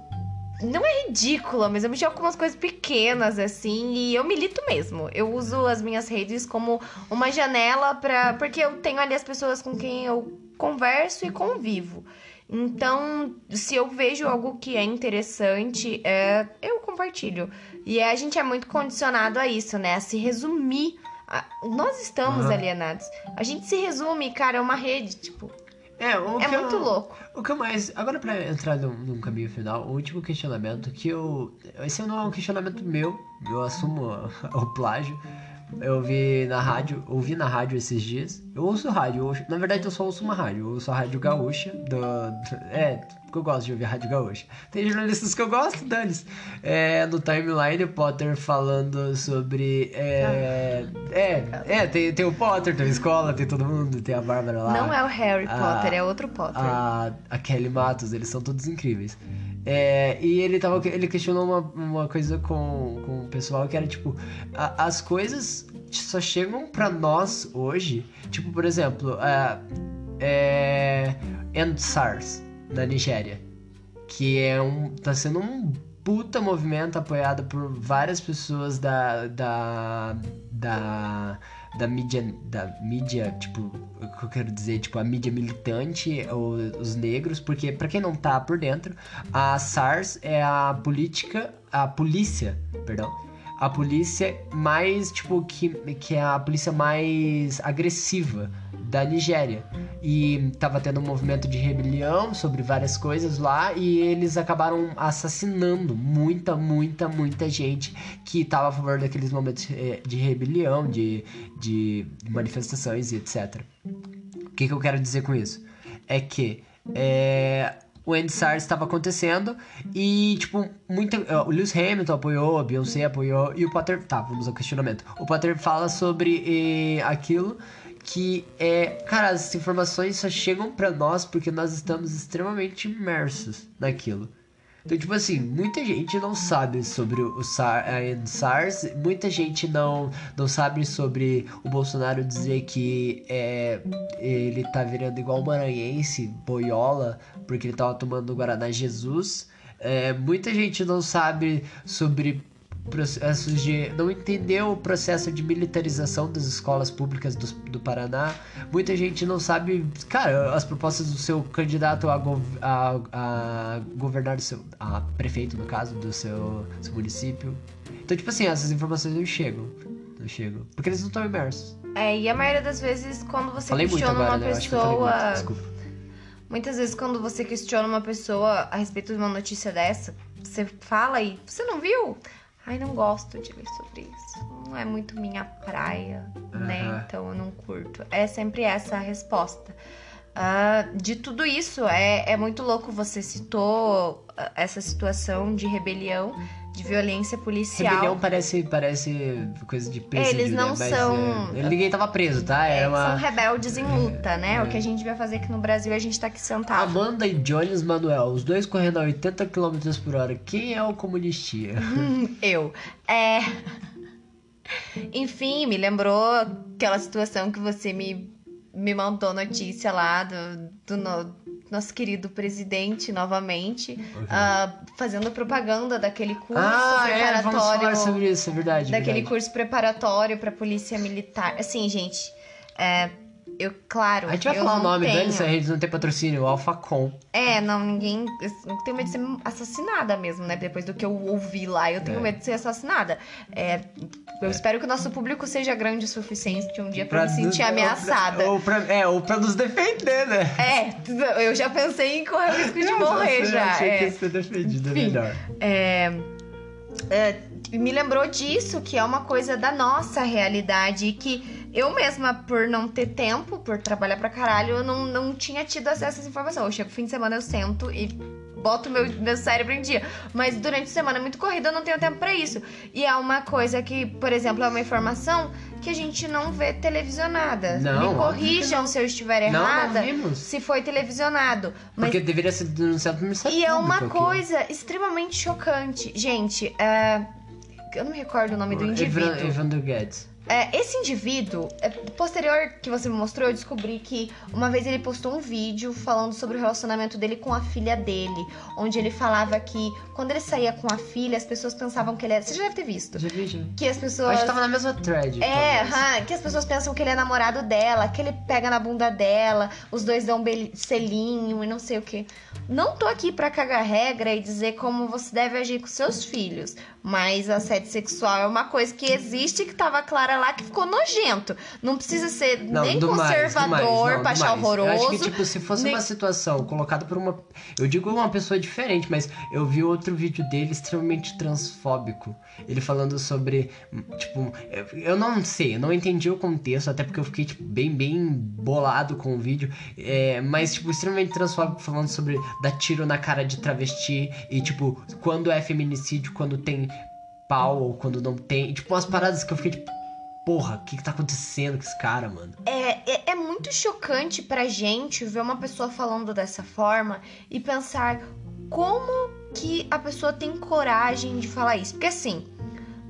não é ridícula, mas eu me choco com umas coisas pequenas, assim, e eu milito mesmo. Eu uso as minhas redes como uma janela para Porque eu tenho ali as pessoas com quem eu converso e convivo. Então, se eu vejo algo que é interessante, é, eu compartilho. E a gente é muito condicionado a isso, né? A se resumir. A- Nós estamos alienados. A gente se resume, cara, é uma rede, tipo. É, É muito eu, louco. O que mais. Agora, pra entrar num, num caminho final, o último questionamento que eu. Esse não é um questionamento meu, eu assumo [laughs] o plágio. Eu vi na rádio, ouvi na rádio esses dias. Eu ouço rádio, eu ouço- na verdade eu só ouço uma rádio, eu ouço a Rádio Gaúcha, do, do- é, porque eu gosto de ouvir a Rádio Gaúcha. Tem jornalistas que eu gosto, Danis. É, no timeline, o Potter falando sobre. É, é, é tem, tem o Potter, tem a escola, tem todo mundo, tem a Bárbara lá. Não é o Harry Ah, Potter, é outro Potter. a, a Kelly Matos, eles são todos incríveis. É, e ele tava, ele questionou uma, uma coisa com, com o pessoal que era tipo, a- as coisas só chegam pra nós hoje, tipo, por exemplo, é, é End SARS na Nigéria, que é um, tá sendo um puta movimento apoiado por várias pessoas da, da, da, da mídia, da mídia, tipo, o que eu quero dizer, tipo, a mídia militante, os negros, porque pra quem não tá por dentro, a SARS é a política, a polícia, perdão, a polícia mais, tipo, que, que é a polícia mais agressiva da Nigéria. E tava tendo um movimento de rebelião sobre várias coisas lá e eles acabaram assassinando muita, muita, muita gente que tava a favor daqueles momentos eh, de rebelião, de, de manifestações e etc. O que, que eu quero dizer com isso? É que é, o End SARS estava acontecendo e, tipo, muita, o Lewis Hamilton apoiou, a Beyoncé apoiou e o Potter. Tá, vamos ao questionamento. O Potter fala sobre eh, aquilo que é. Cara, as informações só chegam pra nós porque nós estamos extremamente imersos naquilo. Então, tipo assim, muita gente não sabe sobre o a SARS, muita gente não, não sabe sobre o Bolsonaro dizer que é, ele tá virando igual o maranhense, boiola, porque ele tava tomando o Guaraná Jesus. É, muita gente não sabe sobre processos de. não entendeu o processo de militarização das escolas públicas do, do Paraná. Muita gente não sabe, cara, as propostas do seu candidato a, gov, a, a governar, seu, a prefeito, no caso, do seu, seu município. Então, tipo assim, essas informações não chegam. Não chegam. Porque eles não estão imersos. É, e a maioria das vezes, quando você Falei questiona agora, uma né? Pessoa. muito, desculpa. Muitas vezes, quando você questiona uma pessoa a respeito de uma notícia dessa, você fala e você não viu? Ai, não gosto de ler sobre isso. Não é muito minha praia, né? Aham. Então eu não curto. É sempre essa a resposta. Ah, de tudo isso, é, é muito louco. Você citou ah, essa situação de rebelião, de violência policial. Rebelião parece, parece coisa de presídio, Eles não né? Mas, são- é, ninguém tava preso, tá? É, Era uma... São rebeldes em luta, né? O que a gente vai fazer aqui no Brasil, a gente tá aqui sentado. Amanda e Jones Manuel, os dois correndo a 80 km por hora. Quem é o comunistia? Eu. É. Enfim, me lembrou aquela situação que você me, me mandou notícia lá do, do nosso querido presidente novamente, ah, fazendo propaganda daquele curso ah, é, preparatório. vamos falar sobre isso, é verdade. daquele verdade. curso preparatório pra polícia militar. Assim, gente, é, eu, claro. A gente vai eu falar o nome tenho... dele, se a gente não tem patrocínio, o Alphacom. É, não, ninguém. Eu tenho medo de ser assassinada mesmo, né? Depois do que eu ouvi lá, eu tenho É. medo de ser assassinada. É, eu espero que o nosso público seja grande o suficiente um dia pra, me sentir nos- ameaçada. Ou pra, é, ou pra nos defender, né? É, eu já pensei em correr o [laughs] risco de Eu morrer já. Achei é. que ia ser defendido, é Enfim. melhor. É, é, me lembrou disso, que é uma coisa da nossa realidade, e que eu mesma, por não ter tempo, por trabalhar pra caralho, eu não, não tinha tido acesso a essa informação. Eu chego fim de semana, eu sento e boto meu, meu cérebro em dia. Mas durante a semana é muito corrida, eu não tenho tempo pra isso. E é uma coisa que, por exemplo, é uma informação que a gente não vê televisionada. Não, me corrijam se eu estiver Não, não errada. vimos. se foi televisionado. Mas Porque deveria ser denunciado no Ministério e é uma coisa extremamente chocante. Gente, é, eu não me recordo o nome do indivíduo. Evan- Evandro Guedes. É, esse indivíduo, é, posterior que você me mostrou, eu descobri que uma vez ele postou um vídeo falando sobre o relacionamento dele com a filha dele. Onde ele falava que quando ele saía com a filha, as pessoas pensavam que ele era. Você já deve ter visto. Já vi, já. Que as pessoas. gente tava na mesma thread. É, aham, que as pessoas pensam que ele é namorado dela, que ele pega na bunda dela, os dois dão bel- selinho e não sei o que. Não tô aqui pra cagar regra e dizer como você deve agir com seus filhos, mas assédio sexual é uma coisa que existe que tava clara lá que ficou nojento. Não precisa ser Não, nem conservador do achar mais. Eu horroroso. acho que, tipo, se fosse nem- uma situação colocada por uma. Eu digo uma pessoa diferente, mas eu vi outro vídeo dele extremamente transfóbico. Ele falando sobre. Tipo, eu- eu não sei, eu não entendi o contexto, até porque eu fiquei, tipo, bem, bem bolado com o vídeo. É, mas, tipo, extremamente transfóbico, falando sobre dar tiro na cara de travesti e, tipo, quando é feminicídio, quando tem pau ou quando não tem. Tipo, umas paradas que eu fiquei, tipo. Porra, o que, que tá acontecendo com esse cara, mano? É, é, é muito chocante pra gente ver uma pessoa falando dessa forma e pensar como que a pessoa tem coragem de falar isso. Porque assim,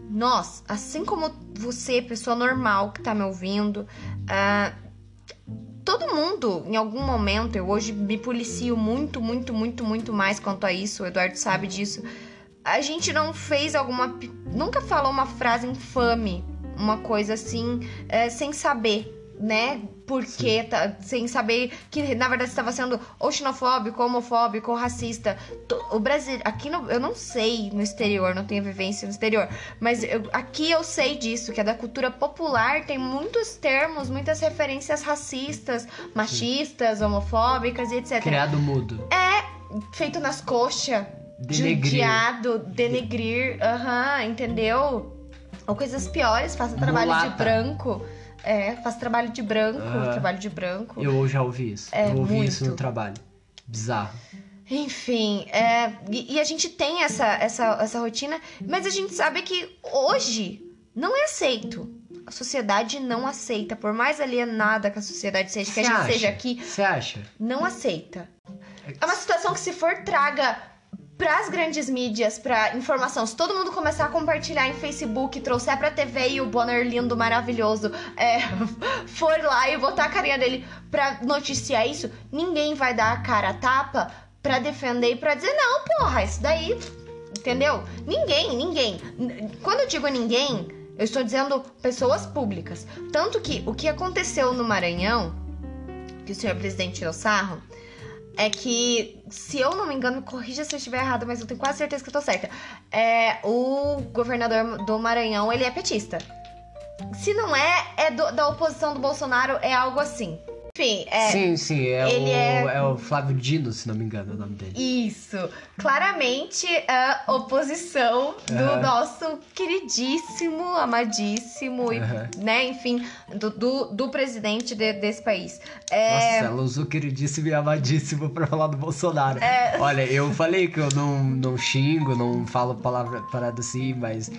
nós, assim como você, pessoa normal que tá me ouvindo, ah, todo mundo, em algum momento, eu hoje me policio muito, muito, muito, muito mais quanto a isso, o Eduardo sabe disso. A gente não fez alguma. Nunca falou uma frase infame, uma coisa assim, é, sem saber, né? Porque, tá, sem saber que na verdade estava sendo ou xenofóbico, homofóbico, ou racista. O Brasil, aqui no, eu não sei no exterior, não tenho vivência no exterior, mas eu- aqui eu sei disso, que é da cultura popular, tem muitos termos, muitas referências racistas, machistas, homofóbicas e etc. Criado mudo. Feito nas coxas, Denegrir. judiado, denegrir, aham, entendeu? Ou coisas piores, faça trabalho de Mulata. branco. É, faça trabalho de branco, Aham. trabalho de branco. Eu já ouvi isso. É, eu ouvi muito. isso no trabalho. Bizarro. Enfim, é, e, e a gente tem essa, essa, essa rotina, mas a gente sabe que hoje não é aceito. A sociedade não aceita, por mais alienada que a sociedade seja, que a gente acha? seja aqui, Você acha? não aceita. É uma situação que se for traga pras grandes mídias, pra informação, se todo mundo começar a compartilhar em Facebook, trouxer pra TV e o Bonner lindo, maravilhoso, é, [laughs] for lá e botar a carinha dele pra noticiar isso, ninguém vai dar a cara a tapa pra defender e pra dizer, não, porra, isso daí, entendeu? Ninguém, ninguém. Quando eu digo ninguém, eu estou dizendo pessoas públicas. Tanto que o que aconteceu no Maranhão, que o senhor presidente tirou sarro, é que, se eu não me engano, corrija se eu estiver errado, mas eu tenho quase certeza que eu tô certa. É, o governador do Maranhão, ele é petista. Se não é, é do- da oposição do Bolsonaro, é algo assim. Enfim, é. sim, sim, é ele o, é- é o Flávio Dino, se não me engano, é o nome dele. Isso, claramente a oposição do nosso queridíssimo, amadíssimo, e, né, enfim, do, do, do presidente de- desse país. É, Nossa, ela usou queridíssimo e amadíssimo pra falar do Bolsonaro. É. Olha, eu falei que eu não, não xingo, não falo palavra parada assim, mas.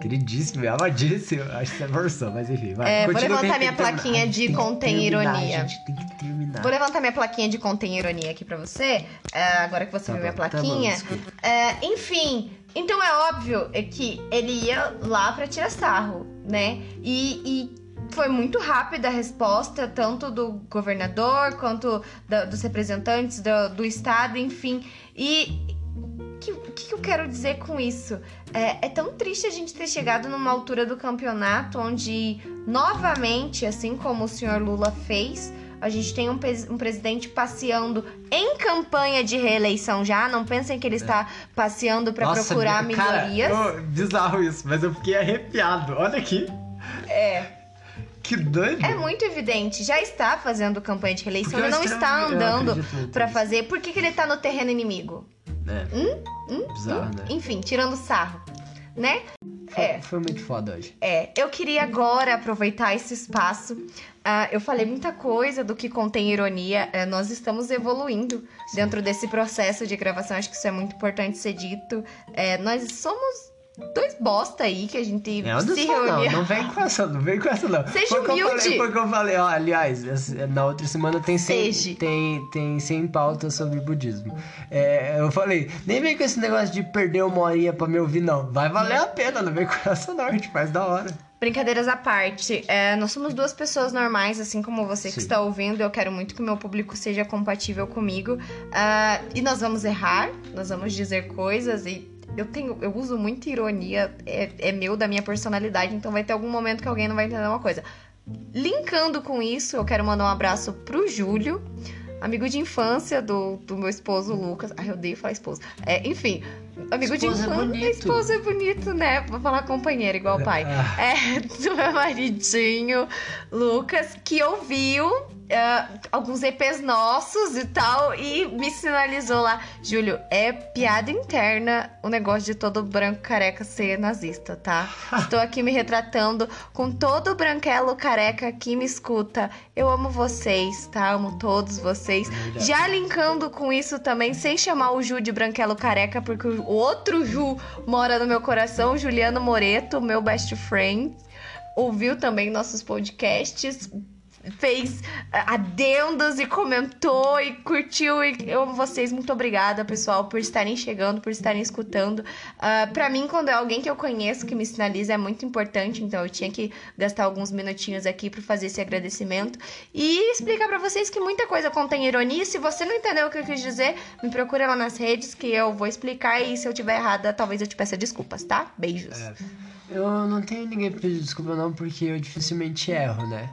Queridíssimo e amadíssimo. Acho que você forçou, mas enfim, vai. É, vou levantar minha plaquinha de contém ironia. A gente tem que terminar. Vou levantar minha plaquinha de contém ironia aqui pra você, é, agora que você Tá viu minha bom, tá bom, plaquinha. É, enfim, então é óbvio é que ele ia lá pra tirar sarro, né? E, e foi muito rápida a resposta, tanto do governador quanto da- dos representantes do, do estado, enfim. E que, o que eu quero dizer com isso? É, é tão triste a gente ter chegado numa altura do campeonato onde, novamente, assim como o senhor Lula fez, a gente tem um, um presidente passeando em campanha de reeleição já. Não pensem que ele está passeando para procurar meu- cara, bizarro isso, mas eu fiquei arrepiado. Olha aqui. É. Que doido. É muito evidente. Já está fazendo campanha de reeleição. Ele não está extremamente- eu andando para fazer. Por que, que ele tá no terreno inimigo? É. Bizarro, né? Enfim, tirando sarro, né? Foi, é. foi muito foda hoje. É, eu queria agora aproveitar esse espaço. Ah, eu falei muita coisa do que contém ironia. É, nós estamos evoluindo dentro desse processo de gravação. Acho que isso é muito importante ser dito. É, nós somos dois bosta aí que a gente É, não se sou, não. Não vem com essa, não vem com essa, não. Seja Foi o que eu humilde. falei- Foi que eu falei, ó, aliás, na outra semana tem 100, Seja. tem, tem 100 pautas sobre budismo. É, eu falei, nem vem com esse negócio de perder uma horinha pra me ouvir, não. Vai valer a pena, não vem com essa não, a gente faz da hora. Brincadeiras à parte, é, nós somos duas pessoas normais, assim como você que Sim. está ouvindo. Eu quero muito que o meu público seja compatível comigo. Ah, e nós vamos errar, nós vamos dizer coisas e. Eu tenho, eu uso muita ironia, é, é meu, da minha personalidade, então vai ter algum momento que alguém não vai entender uma coisa. Linkando com isso, eu quero mandar um abraço pro Júlio, amigo de infância do, do meu esposo Lucas. Ai, eu odeio falar esposo. É, enfim, amigo de é infância. bonito. Esposo é bonito, né? Vou falar companheiro, igual pai. [laughs] Ah. É, do meu maridinho, Lucas, que ouviu é, alguns EPs nossos e tal, e me sinalizou lá, Júlio, é piada interna o negócio de todo branco careca ser nazista, tá? [laughs] Estou aqui me retratando com todo branquelo careca que me escuta. Eu amo vocês, tá? Amo todos vocês. Verdade. Já linkando com isso também, sem chamar o Ju de branquelo careca, porque o outro Ju mora no meu coração, Juliano Moreto, meu best friend. Ouviu também nossos podcasts, fez ah, adendos e comentou e curtiu. E eu vocês. Muito obrigada, pessoal, por estarem chegando, por estarem escutando. Ah, pra mim, quando é alguém que eu conheço que me sinaliza, é muito importante. Então, eu tinha que gastar alguns minutinhos aqui pra fazer esse agradecimento e explicar pra vocês que muita coisa contém ironia. Se você não entendeu o que eu quis dizer, me procura lá nas redes que eu vou explicar. E se eu tiver errada, talvez eu te peça desculpas, tá? Beijos. É. Eu não tenho ninguém pra pedir desculpa, não, porque eu dificilmente erro, né?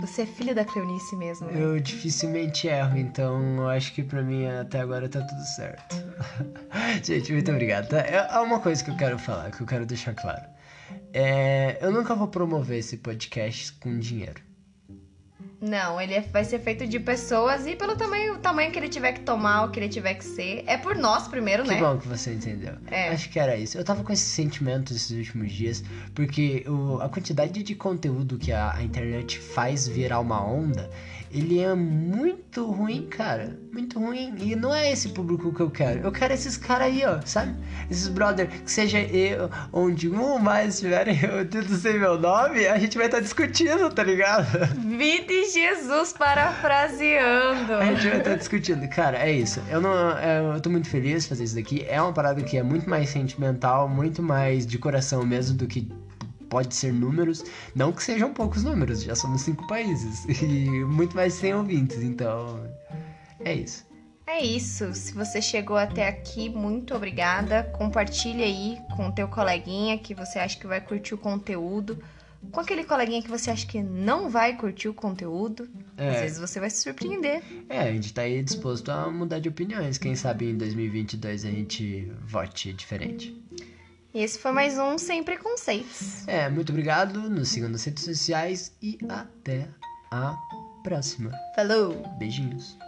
Você é filho da Cleonice mesmo, né? Eu dificilmente erro, então eu acho que pra mim até agora tá tudo certo. [laughs] Gente, muito obrigado. tá? É há uma coisa que eu quero falar, que eu quero deixar claro. É, eu nunca vou promover esse podcast com dinheiro. Não, ele é- vai ser feito de pessoas e pelo tamanho, o tamanho que ele tiver que tomar, o que ele tiver que ser. É por nós primeiro, Que né? bom que você entendeu. É. Acho que era isso. Eu tava com esse sentimento esses últimos dias, porque o- a quantidade de conteúdo que a, a internet faz virar uma onda, ele é muito ruim, cara. Muito ruim. E não é esse público que eu quero. Eu quero esses caras aí, ó, sabe? Esses brother, que seja eu, onde um ou mais estiverem eu tendo sem meu nome, a gente vai estar discutindo, tá ligado? Vida e Jesus parafraseando. A gente vai estar discutindo. Cara, é isso. Eu não. é, Eu tô muito feliz de fazer isso daqui. É uma parada que é muito mais sentimental, muito mais de coração mesmo do que pode ser números. Não que sejam poucos números, já somos cinco países. [laughs] E muito mais de 100 ouvintes, então. É isso. É isso. Se você chegou até aqui, muito obrigada. Compartilha aí com o teu coleguinha que você acha que vai curtir o conteúdo. Com aquele coleguinha que você acha que não vai curtir o conteúdo. É. Às vezes você vai se surpreender. É, a gente tá aí disposto a mudar de opiniões. Quem sabe em 2022 a gente vote diferente. E esse foi mais um Sem Preconceitos. É, muito obrigado. Nos sigam nas redes sociais e até a próxima. Falou! Beijinhos.